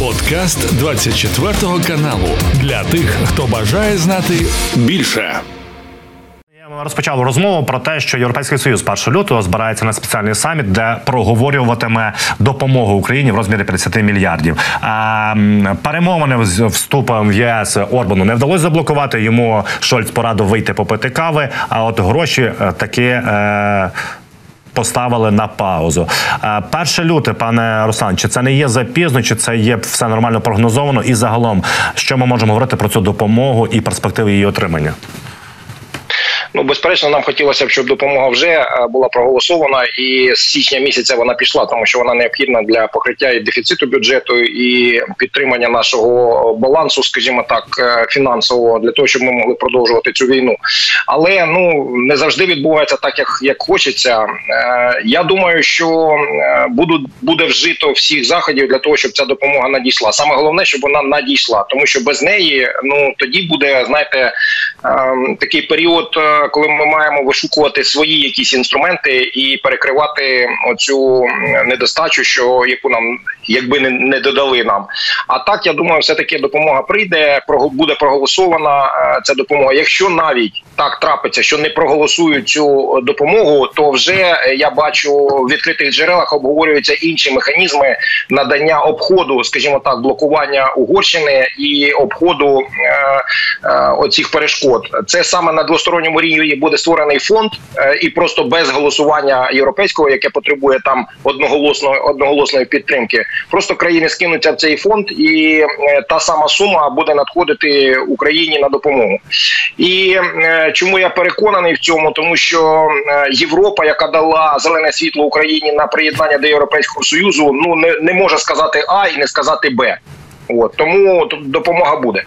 Подкаст 24 каналу для тих, хто бажає знати більше. Ми розпочали розмову про те, що європейський союз 1 лютого збирається на спеціальний саміт, де проговорюватиме допомогу Україні в розмірі 50 мільярдів. А, перемовини з вступом в ЄС Орбану не вдалося заблокувати. Йому Шольц порадив вийти попити кави. А от гроші е, таки. Е, Поставили на паузу. Е, перше люте, пане Руслан, чи це не є запізно, чи це є все нормально прогнозовано? І загалом, що ми можемо говорити про цю допомогу і перспективи її отримання? Ну безперечно, нам хотілося б, щоб допомога вже е, була проголосована, і з січня місяця вона пішла, тому що вона необхідна для покриття і дефіциту бюджету і підтримання нашого балансу, скажімо так, е, фінансового для того, щоб ми могли продовжувати цю війну. Але ну не завжди відбувається так, як як хочеться. Е, я думаю, що будуть буде вжито всіх заходів для того, щоб ця допомога надійшла. Саме головне, щоб вона надійшла, тому що без неї ну тоді буде знаєте ем, такий період коли ми маємо вишукувати свої якісь інструменти і перекривати оцю недостачу, що яку нам якби не, не додали нам. А так я думаю, все таки допомога прийде, буде проголосована е, ця допомога. Якщо навіть так трапиться, що не проголосують цю допомогу, то вже я бачу в відкритих джерелах обговорюються інші механізми надання обходу, скажімо так, блокування Угорщини і обходу е, е, оцих перешкод. Це саме на двосторонньому рівні буде створений фонд, е, і просто без голосування європейського, яке потребує там одноголосної одноголосної підтримки, просто країни скинуться в цей фонд, і е, та сама сума буде надходити Україні на допомогу. І е, чому я переконаний в цьому, тому що Європа, яка дала зелене світло Україні на приєднання до Європейського союзу, ну не, не може сказати А і не сказати Б. От тому допомога буде.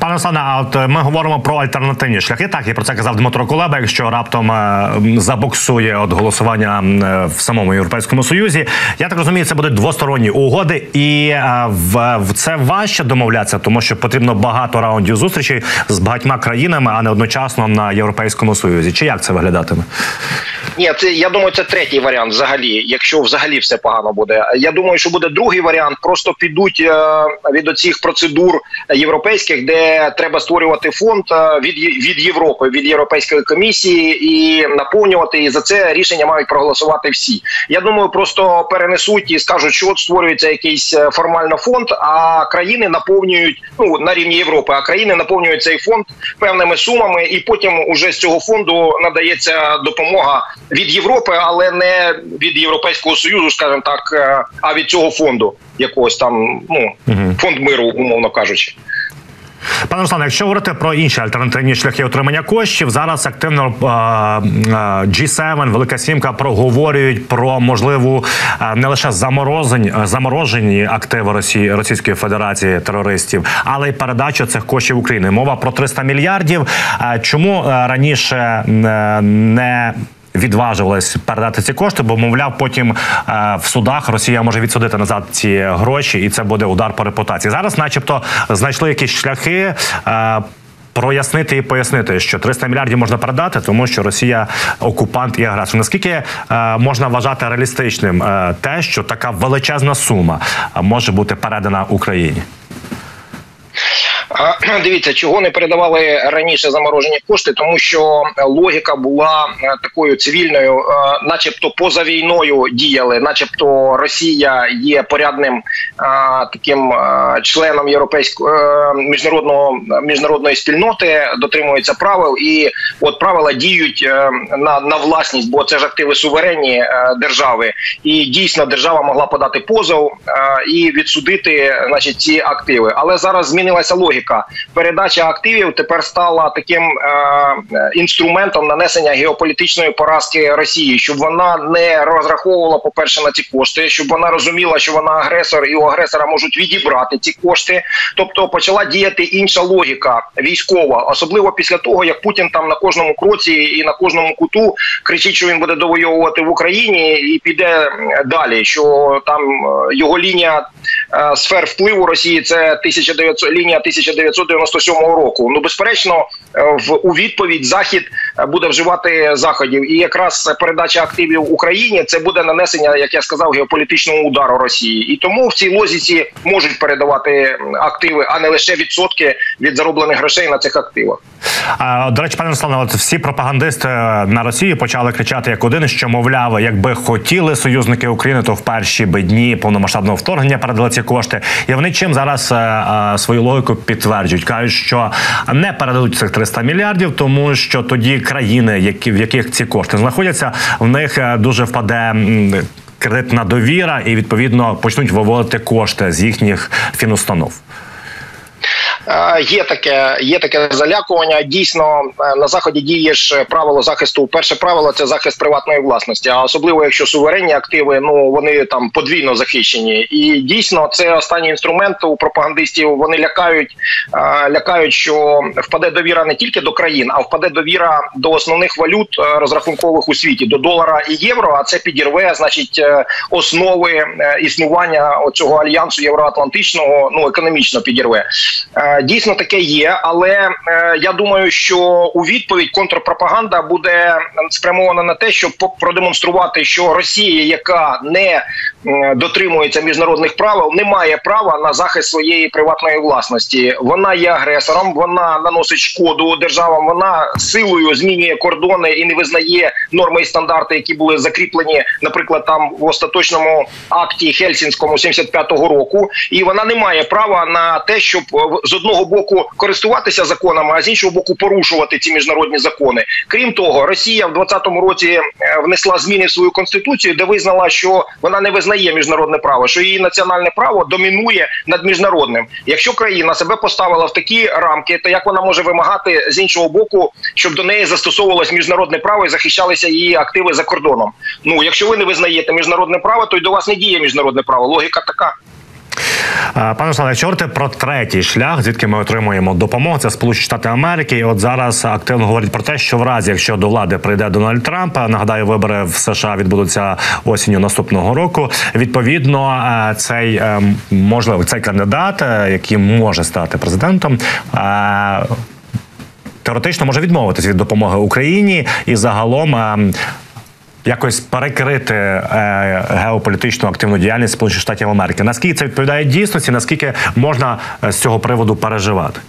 Пане Руслане, а от ми говоримо про альтернативні шляхи. Так і про це казав Дмитро Кулеба. Якщо раптом е, забуксує от голосування е, в самому європейському союзі, я так розумію, це будуть двосторонні угоди, і е, в, в це важче домовлятися, тому що потрібно багато раундів зустрічей з багатьма країнами, а не одночасно на європейському союзі. Чи як це виглядатиме? Ні, це я думаю, це третій варіант. Взагалі, якщо взагалі все погано буде. Я думаю, що буде другий варіант. Просто підуть від оцих процедур європейських, де треба створювати фонд від від Європи, від Європейської комісії і наповнювати. І за це рішення мають проголосувати всі. Я думаю, просто перенесуть і скажуть, що от створюється якийсь е, формально фонд, а країни наповнюють ну на рівні Європи. А країни наповнюють цей фонд певними сумами, і потім уже з цього фонду надається допомога від Європи, але не від Європейського союзу, скажімо так, е, а від цього фонду якогось там, ну фонд миру, умовно кажучи. Пане Руслане, якщо говорити про інші альтернативні шляхи отримання коштів, зараз активно G7, Велика Сімка проговорюють про можливу не лише заморозень, заморожені активи Росії Російської Федерації терористів, але й передачу цих коштів України. Мова про 300 мільярдів. Чому раніше не відважувалась передати ці кошти, бо мовляв, потім е, в судах Росія може відсудити назад ці гроші, і це буде удар по репутації. Зараз, начебто, знайшли якісь шляхи. Е, Прояснити і пояснити, що 300 мільярдів можна передати, тому що Росія окупант і агресор. Наскільки е, можна вважати реалістичним е, те, що така величезна сума може бути передана Україні? Дивіться, чого не передавали раніше заморожені кошти, тому що логіка була е, такою цивільною, е, начебто, поза війною діяли, начебто, Росія є порядним е, таким членом європейського міжнародного міжнародної спільноти, дотримуються правил, і от правила діють на на власність, бо це ж активи суверенні держави, і дійсно держава могла подати позов і відсудити, значить, ці активи. Але зараз змінилася логіка передача активів тепер стала таким е, інструментом нанесення геополітичної поразки Росії, щоб вона не розраховувала по перше на ці кошти, щоб вона розуміла, що вона агресор, і у агресора можуть відібрати ці кошти. Тобто почала діяти інша логіка військова, особливо після того, як Путін там на кожному кроці і на кожному куту кричить, що він буде довоювати в Україні, і піде далі. Що там е, його лінія е, сфер впливу Росії це 1900, лінія 1900 1997 року. Ну безперечно, в у відповідь захід буде вживати заходів, і якраз передача активів Україні це буде нанесення, як я сказав, геополітичного удару Росії, і тому в цій лозіці можуть передавати активи, а не лише відсотки від зароблених грошей на цих активах. До речі, пане Руслане, от всі пропагандисти на Росії почали кричати як один, що мовляв, якби хотіли союзники України, то в перші би дні повномасштабного вторгнення передали ці кошти. І вони чим зараз е, е, свою логіку підтверджують, кажуть, що не передадуть цих 300 мільярдів, тому що тоді країни, які в яких ці кошти знаходяться, в них е, дуже впаде. Кредитна довіра, і відповідно почнуть виводити кошти з їхніх фінустанов. Е, є таке, є таке залякування. Дійсно е, на заході діє ж правило захисту. Перше правило це захист приватної власності, а особливо якщо суверенні активи, ну вони там подвійно захищені. І дійсно, це останній інструмент у пропагандистів. Вони лякають, е, лякають, що впаде довіра не тільки до країн, а впаде довіра до основних валют розрахункових у світі, до долара і євро. А це підірве, значить, основи існування цього альянсу євроатлантичного. Ну економічно підірве. Дійсно таке є, але е, я думаю, що у відповідь контрпропаганда буде спрямована на те, щоб продемонструвати, що Росія, яка не дотримується міжнародних правил, не має права на захист своєї приватної власності. Вона є агресором, вона наносить шкоду державам. Вона силою змінює кордони і не визнає норми і стандарти, які були закріплені, наприклад, там в остаточному акті Хельсінському 75-го року. І вона не має права на те, щоб з одного боку користуватися законами, а з іншого боку порушувати ці міжнародні закони. Крім того, Росія в 2020 році е, внесла зміни в свою конституцію, де визнала, що вона не визнає міжнародне право, що її національне право домінує над міжнародним. Якщо країна себе поставила в такі рамки, то як вона може вимагати з іншого боку, щоб до неї застосовувалось міжнародне право і захищалися її активи за кордоном? Ну якщо ви не визнаєте міжнародне право, то й до вас не діє міжнародне право. Логіка така. Пане Руслане, говорити про третій шлях, звідки ми отримуємо допомогу, це Сполучені Штати Америки. І От зараз активно говорять про те, що в разі, якщо до влади прийде Дональд Трамп, нагадаю, вибори в США відбудуться осінню наступного року. Відповідно, е, цей е, можливо цей кандидат, е, який може стати президентом. Теоретично може відмовитися від допомоги Україні і загалом якось перекрити е, геополітичну активну діяльність Сполучених Штатів Америки. Наскільки це відповідає дійсності? Наскільки можна е, з цього приводу переживати?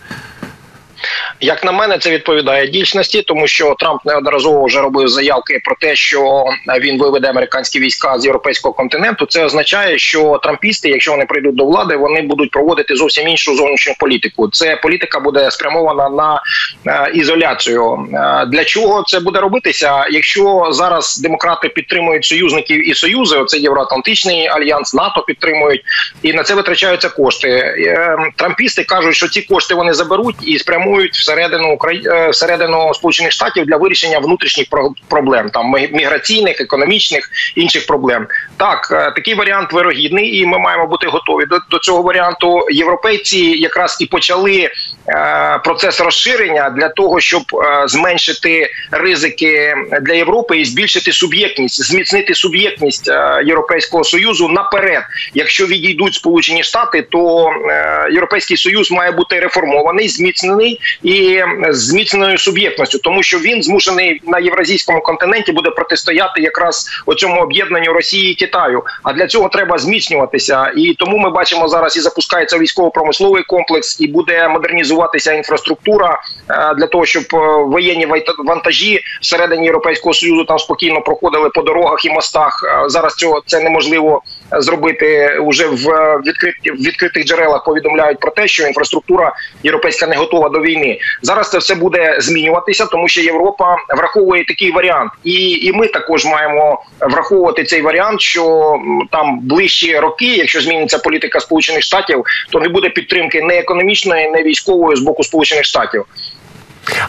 Як на мене, це відповідає дійсності, тому що Трамп неодноразово вже робив заявки про те, що він виведе американські війська з європейського континенту. Це означає, що трампісти, якщо вони прийдуть до влади, вони будуть проводити зовсім іншу зовнішню політику. Це політика буде спрямована на е, ізоляцію. Е, для чого це буде робитися? Якщо зараз демократи підтримують союзників і союзи, оце євроатлантичний альянс, НАТО підтримують, і на це витрачаються кошти. Е, трампісти кажуть, що ці кошти вони заберуть і спрямують всередину Украї... всередину Сполучених Штатів для вирішення внутрішніх проблем, там міграційних, економічних інших проблем. Так, е, такий варіант вирогідний, і ми маємо бути готові до, до цього варіанту. Європейці якраз і почали е, процес розширення для того, щоб е, зменшити ризики для Європи і збільшити суб'єктність, зміцнити суб'єктність е, Європейського союзу наперед. Якщо відійдуть Сполучені Штати, то е, Європейський Союз має бути реформований, зміцнений і зміцненою суб'єктністю, тому що він змушений на євразійському континенті буде протистояти якраз оцьому об'єднанню Росії і Китаю. А для цього треба зміцнюватися. І тому ми бачимо зараз і запускається військово-промисловий комплекс, і буде модернізуватися інфраструктура е, для того, щоб е, воєнні вантажі всередині європейського союзу там спокійно проходили по дорогах і мостах. Е, зараз цього це неможливо зробити уже в відкритих в відкритих джерелах. Повідомляють про те, що інфраструктура європейська не готова до війни. Зараз це все буде змінюватися, тому що Європа враховує такий варіант, і і ми також маємо враховувати цей варіант, що там ближчі роки, якщо зміниться політика Сполучених Штатів, то не буде підтримки не економічної, не військової з боку Сполучених Штатів.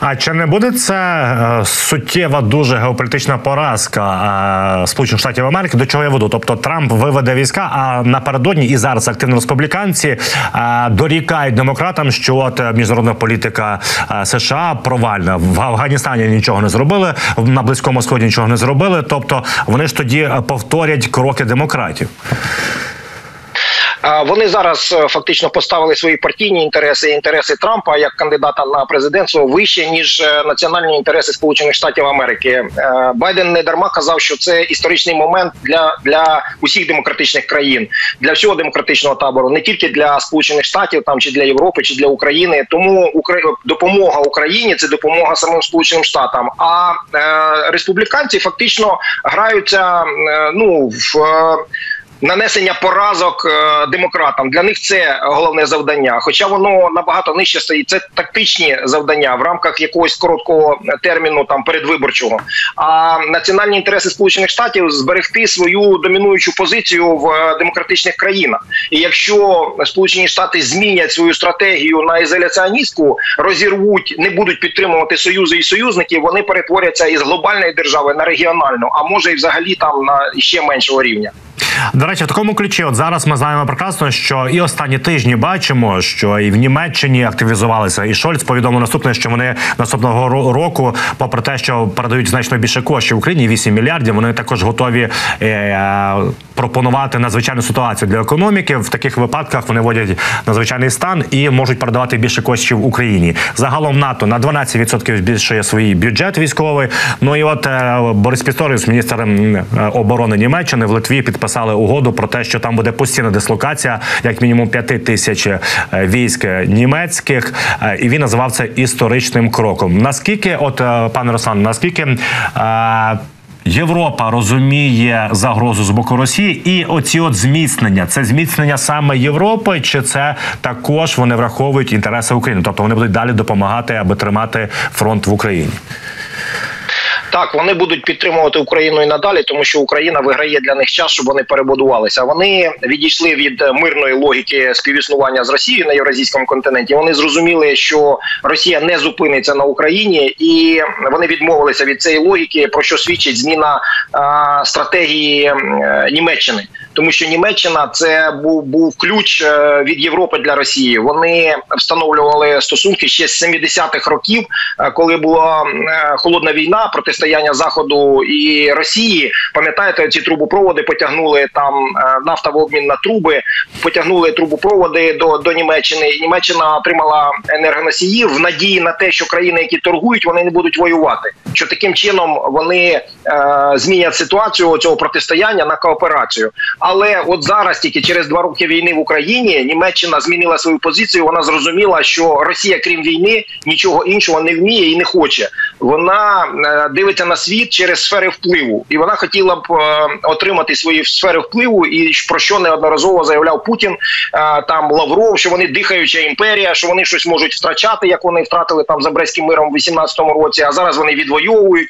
А чи не буде це е, суттєва дуже геополітична поразка е, Сполучених Штатів Америки? До чого я веду? Тобто Трамп виведе війська, а напередодні і зараз активні республіканці е, дорікають демократам, що от міжнародна політика США провальна в Афганістані нічого не зробили, на близькому сході нічого не зробили. Тобто вони ж тоді повторять кроки демократів. Вони зараз е, фактично поставили свої партійні інтереси і інтереси Трампа як кандидата на президентство вище ніж е, національні інтереси Сполучених Штатів Америки. Е, Байден не дарма казав, що це історичний момент для для усіх демократичних країн, для всього демократичного табору, не тільки для Сполучених Штатів, там чи для Європи, чи для України. Тому допомога Україні це допомога самим Сполученим Штатам. А республіканці фактично граються ну в. Нанесення поразок е, демократам для них це головне завдання. Хоча воно набагато нижче стоїть. Це тактичні завдання в рамках якогось короткого терміну, там передвиборчого. А національні інтереси Сполучених Штатів зберегти свою домінуючу позицію в е, демократичних країнах. І якщо Сполучені Штати змінять свою стратегію на ізоляціоністку, розірвуть, не будуть підтримувати союзи і союзників, вони перетворяться із глобальної держави на регіональну, а може і взагалі там на ще меншого рівня. До речі, в такому ключі, от зараз ми знаємо прекрасно, що і останні тижні бачимо, що і в Німеччині активізувалися, і Шольц повідомив наступне, що вони наступного року, попри те, що передають значно більше коштів Україні 8 мільярдів. Вони також готові е, пропонувати надзвичайну ситуацію для економіки. В таких випадках вони вводять надзвичайний стан і можуть передавати більше коштів Україні. Загалом НАТО на 12% збільшує свій бюджет військовий. Ну і от е, Борис Пісторіус, міністр оборони Німеччини, в Литві підписали угоду про те, що там буде постійна дислокація, як мінімум 5 тисяч е, військ німецьких, е, і він називав це історичним кроком. Наскільки, от е, пане Руслан, наскільки Європа розуміє загрозу з боку Росії, і оці от зміцнення це зміцнення саме Європи, чи це також вони враховують інтереси України? Тобто вони будуть далі допомагати, аби тримати фронт в Україні. Так, вони будуть підтримувати Україну і надалі, тому що Україна виграє для них час, щоб вони перебудувалися. Вони відійшли від мирної логіки співіснування з Росією на євразійському континенті. Вони зрозуміли, що Росія не зупиниться на Україні, і вони відмовилися від цієї логіки, про що свідчить зміна а, стратегії Німеччини тому що Німеччина це був був ключ е, від Європи для Росії. Вони встановлювали стосунки ще з 70-х років, е, коли була е, холодна війна, протистояння заходу і Росії. Пам'ятаєте, ці трубопроводи потягнули там нафта в обмін на труби, потягнули трубопроводи до до Німеччини. І Німеччина отримала енергоносії в надії на те, що країни, які торгують, вони не будуть воювати. Що таким чином вони е, змінять ситуацію цього протистояння на кооперацію. Але от зараз, тільки через два роки війни в Україні, Німеччина змінила свою позицію. Вона зрозуміла, що Росія, крім війни, нічого іншого не вміє і не хоче. Вона е, дивиться на світ через сфери впливу, і вона хотіла б е, отримати свої сфери впливу, і про що неодноразово заявляв Путін е, там Лавров, що вони дихаюча імперія, що вони щось можуть втрачати, як вони втратили там за Брестським миром в 18-му році. А зараз вони відвоюють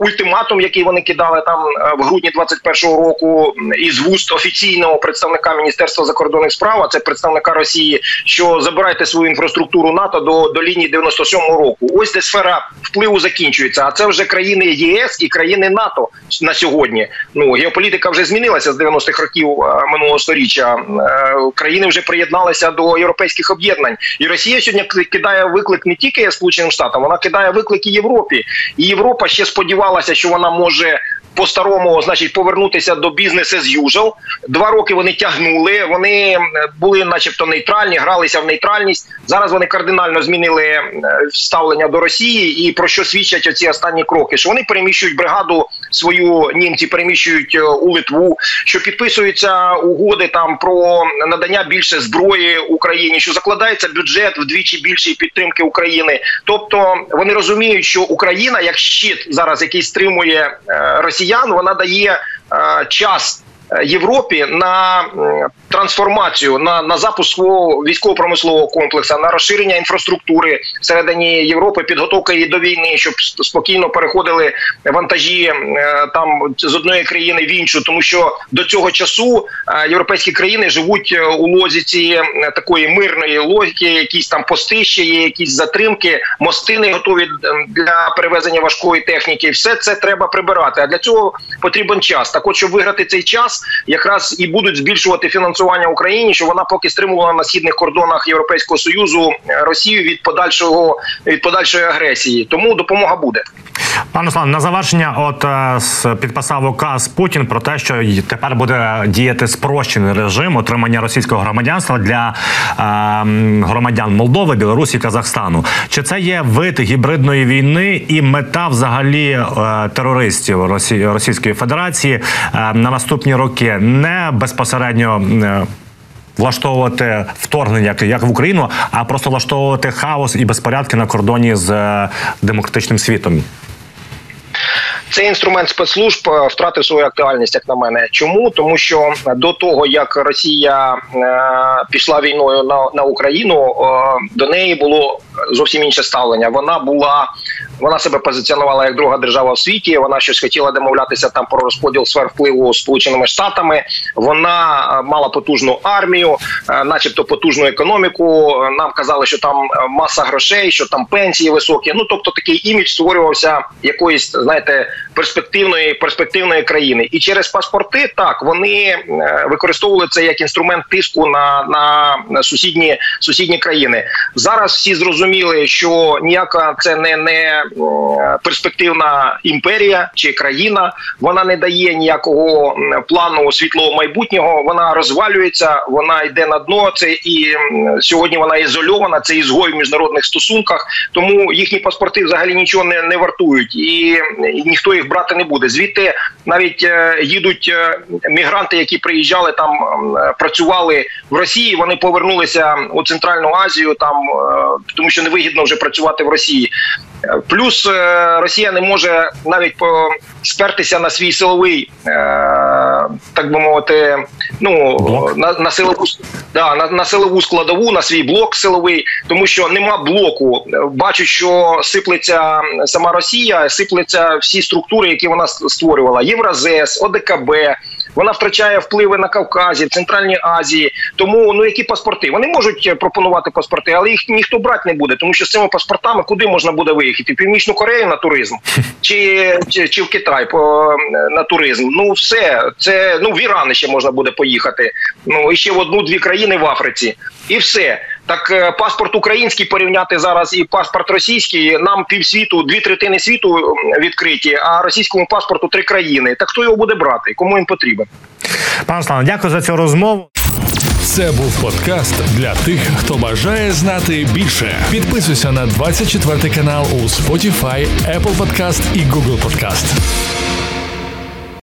ультиматум, який вони кидали там в грудні 21-го року, із вуст офіційного представника міністерства закордонних справ, а це представника Росії, що забирайте свою інфраструктуру НАТО до до лінії 97-го року. Ось де сфера впливу закінчується. А це вже країни ЄС і країни НАТО на сьогодні. Ну геополітика вже змінилася з 90-х років е, минулого століття. Е, країни вже приєдналися до європейських об'єднань, і Росія сьогодні кидає виклик не тільки Сполученим Штатам, вона кидає виклики Європі. І Європа ще сподівалася, що вона може по-старому, значить, повернутися до бізнесу as usual. Два роки вони тягнули. Вони були, начебто, нейтральні, гралися в нейтральність. Зараз вони кардинально змінили е, ставлення до Росії, і про що свідчать оці останні кроки? Що вони переміщують бригаду свою німці, переміщують е, у Литву, що підписуються угоди там про надання більше зброї Україні, що закладається бюджет вдвічі більшої підтримки України. Тобто вони розуміють, що Україна як щит зараз, який стримує е, росіян вона дає е, час Європі на трансформацію на на запуск свого військово-промислового комплексу, на розширення інфраструктури всередині Європи, підготовка її до війни, щоб спокійно переходили вантажі е, там з одної країни в іншу, тому що до цього часу е, європейські країни живуть е, у лозіці такої мирної логіки, якісь там пости ще є, якісь затримки, мости не готові для перевезення важкої техніки. Все це треба прибирати. А для цього потрібен час. Так, от щоб виграти цей час якраз і будуть збільшувати фінансування Україні, що вона поки стримувала на східних кордонах Європейського союзу е, Росію від подальшого від подальшої агресії. Тому допомога буде. Пане Руслан, на завершення, от е, підписав указ Путін про те, що тепер буде діяти спрощений режим отримання російського громадянства для е, громадян Молдови, Білорусі, Казахстану. Чи це є вид гібридної війни і мета взагалі е, терористів Росі, Російської Федерації е, на наступні роки не безпосередньо? Влаштовувати вторгнення як в Україну, а просто влаштовувати хаос і безпорядки на кордоні з е, демократичним світом. Цей інструмент спецслужб е, втратив свою актуальність, як на мене. Чому тому, що до того як Росія е, пішла війною на на Україну, е, до неї було зовсім інше ставлення. Вона була вона себе позиціонувала як друга держава в світі. Вона щось хотіла домовлятися там про розподіл сфер впливу сполученими штатами. Вона е, мала потужну армію, е, начебто потужну економіку. Нам казали, що там е, маса грошей, що там пенсії високі. Ну тобто такий імідж створювався якоїсь, знаєте, перспективної перспективної країни. І через паспорти так вони використовували це як інструмент тиску на, на сусідні сусідні країни. Зараз всі зрозуміли, що ніяка це не не перспективна імперія чи країна. Вона не дає ніякого плану світлого майбутнього. Вона розвалюється, вона йде на дно. Це і сьогодні вона ізольована. Це ізгой в міжнародних стосунках. Тому їхні паспорти взагалі нічого не не вартують, і, і ніхто їх брати не буде. Звідти навіть е, їдуть е, мігранти, які приїжджали там, е, працювали в Росії. Вони повернулися у Центральну Азію, там е, тому що невигідно вже працювати в Росії. Плюс е, Росія не може навіть спертися на свій силовий, е, так би мовити, ну на на силову да, на, на силову складову, на свій блок силовий, тому що нема блоку. Бачу, що сиплеться сама Росія, сипляться всі структури, які вона створювала: Євразес, ОДКБ. Вона втрачає впливи на Кавказі, в Центральній Азії. Тому ну які паспорти вони можуть пропонувати паспорти, але їх ніхто брати не буде, тому що з цими паспортами куди можна буде виїхати? В Північну Корею на туризм чи чи, чи в Китай по на туризм. Ну все це ну в Іран ще можна буде поїхати. Ну і ще в одну-дві країни в Африці, і все. Так е, паспорт український порівняти зараз і паспорт російський. Нам півсвіту, дві третини світу відкриті, а російському паспорту три країни. Так хто його буде брати? Кому він потрібен? Пане Слава, дякую за цю розмову. Це був подкаст для тих, хто бажає знати більше. Підписуйся на 24 канал у Spotify, Apple Podcast і Google Podcast.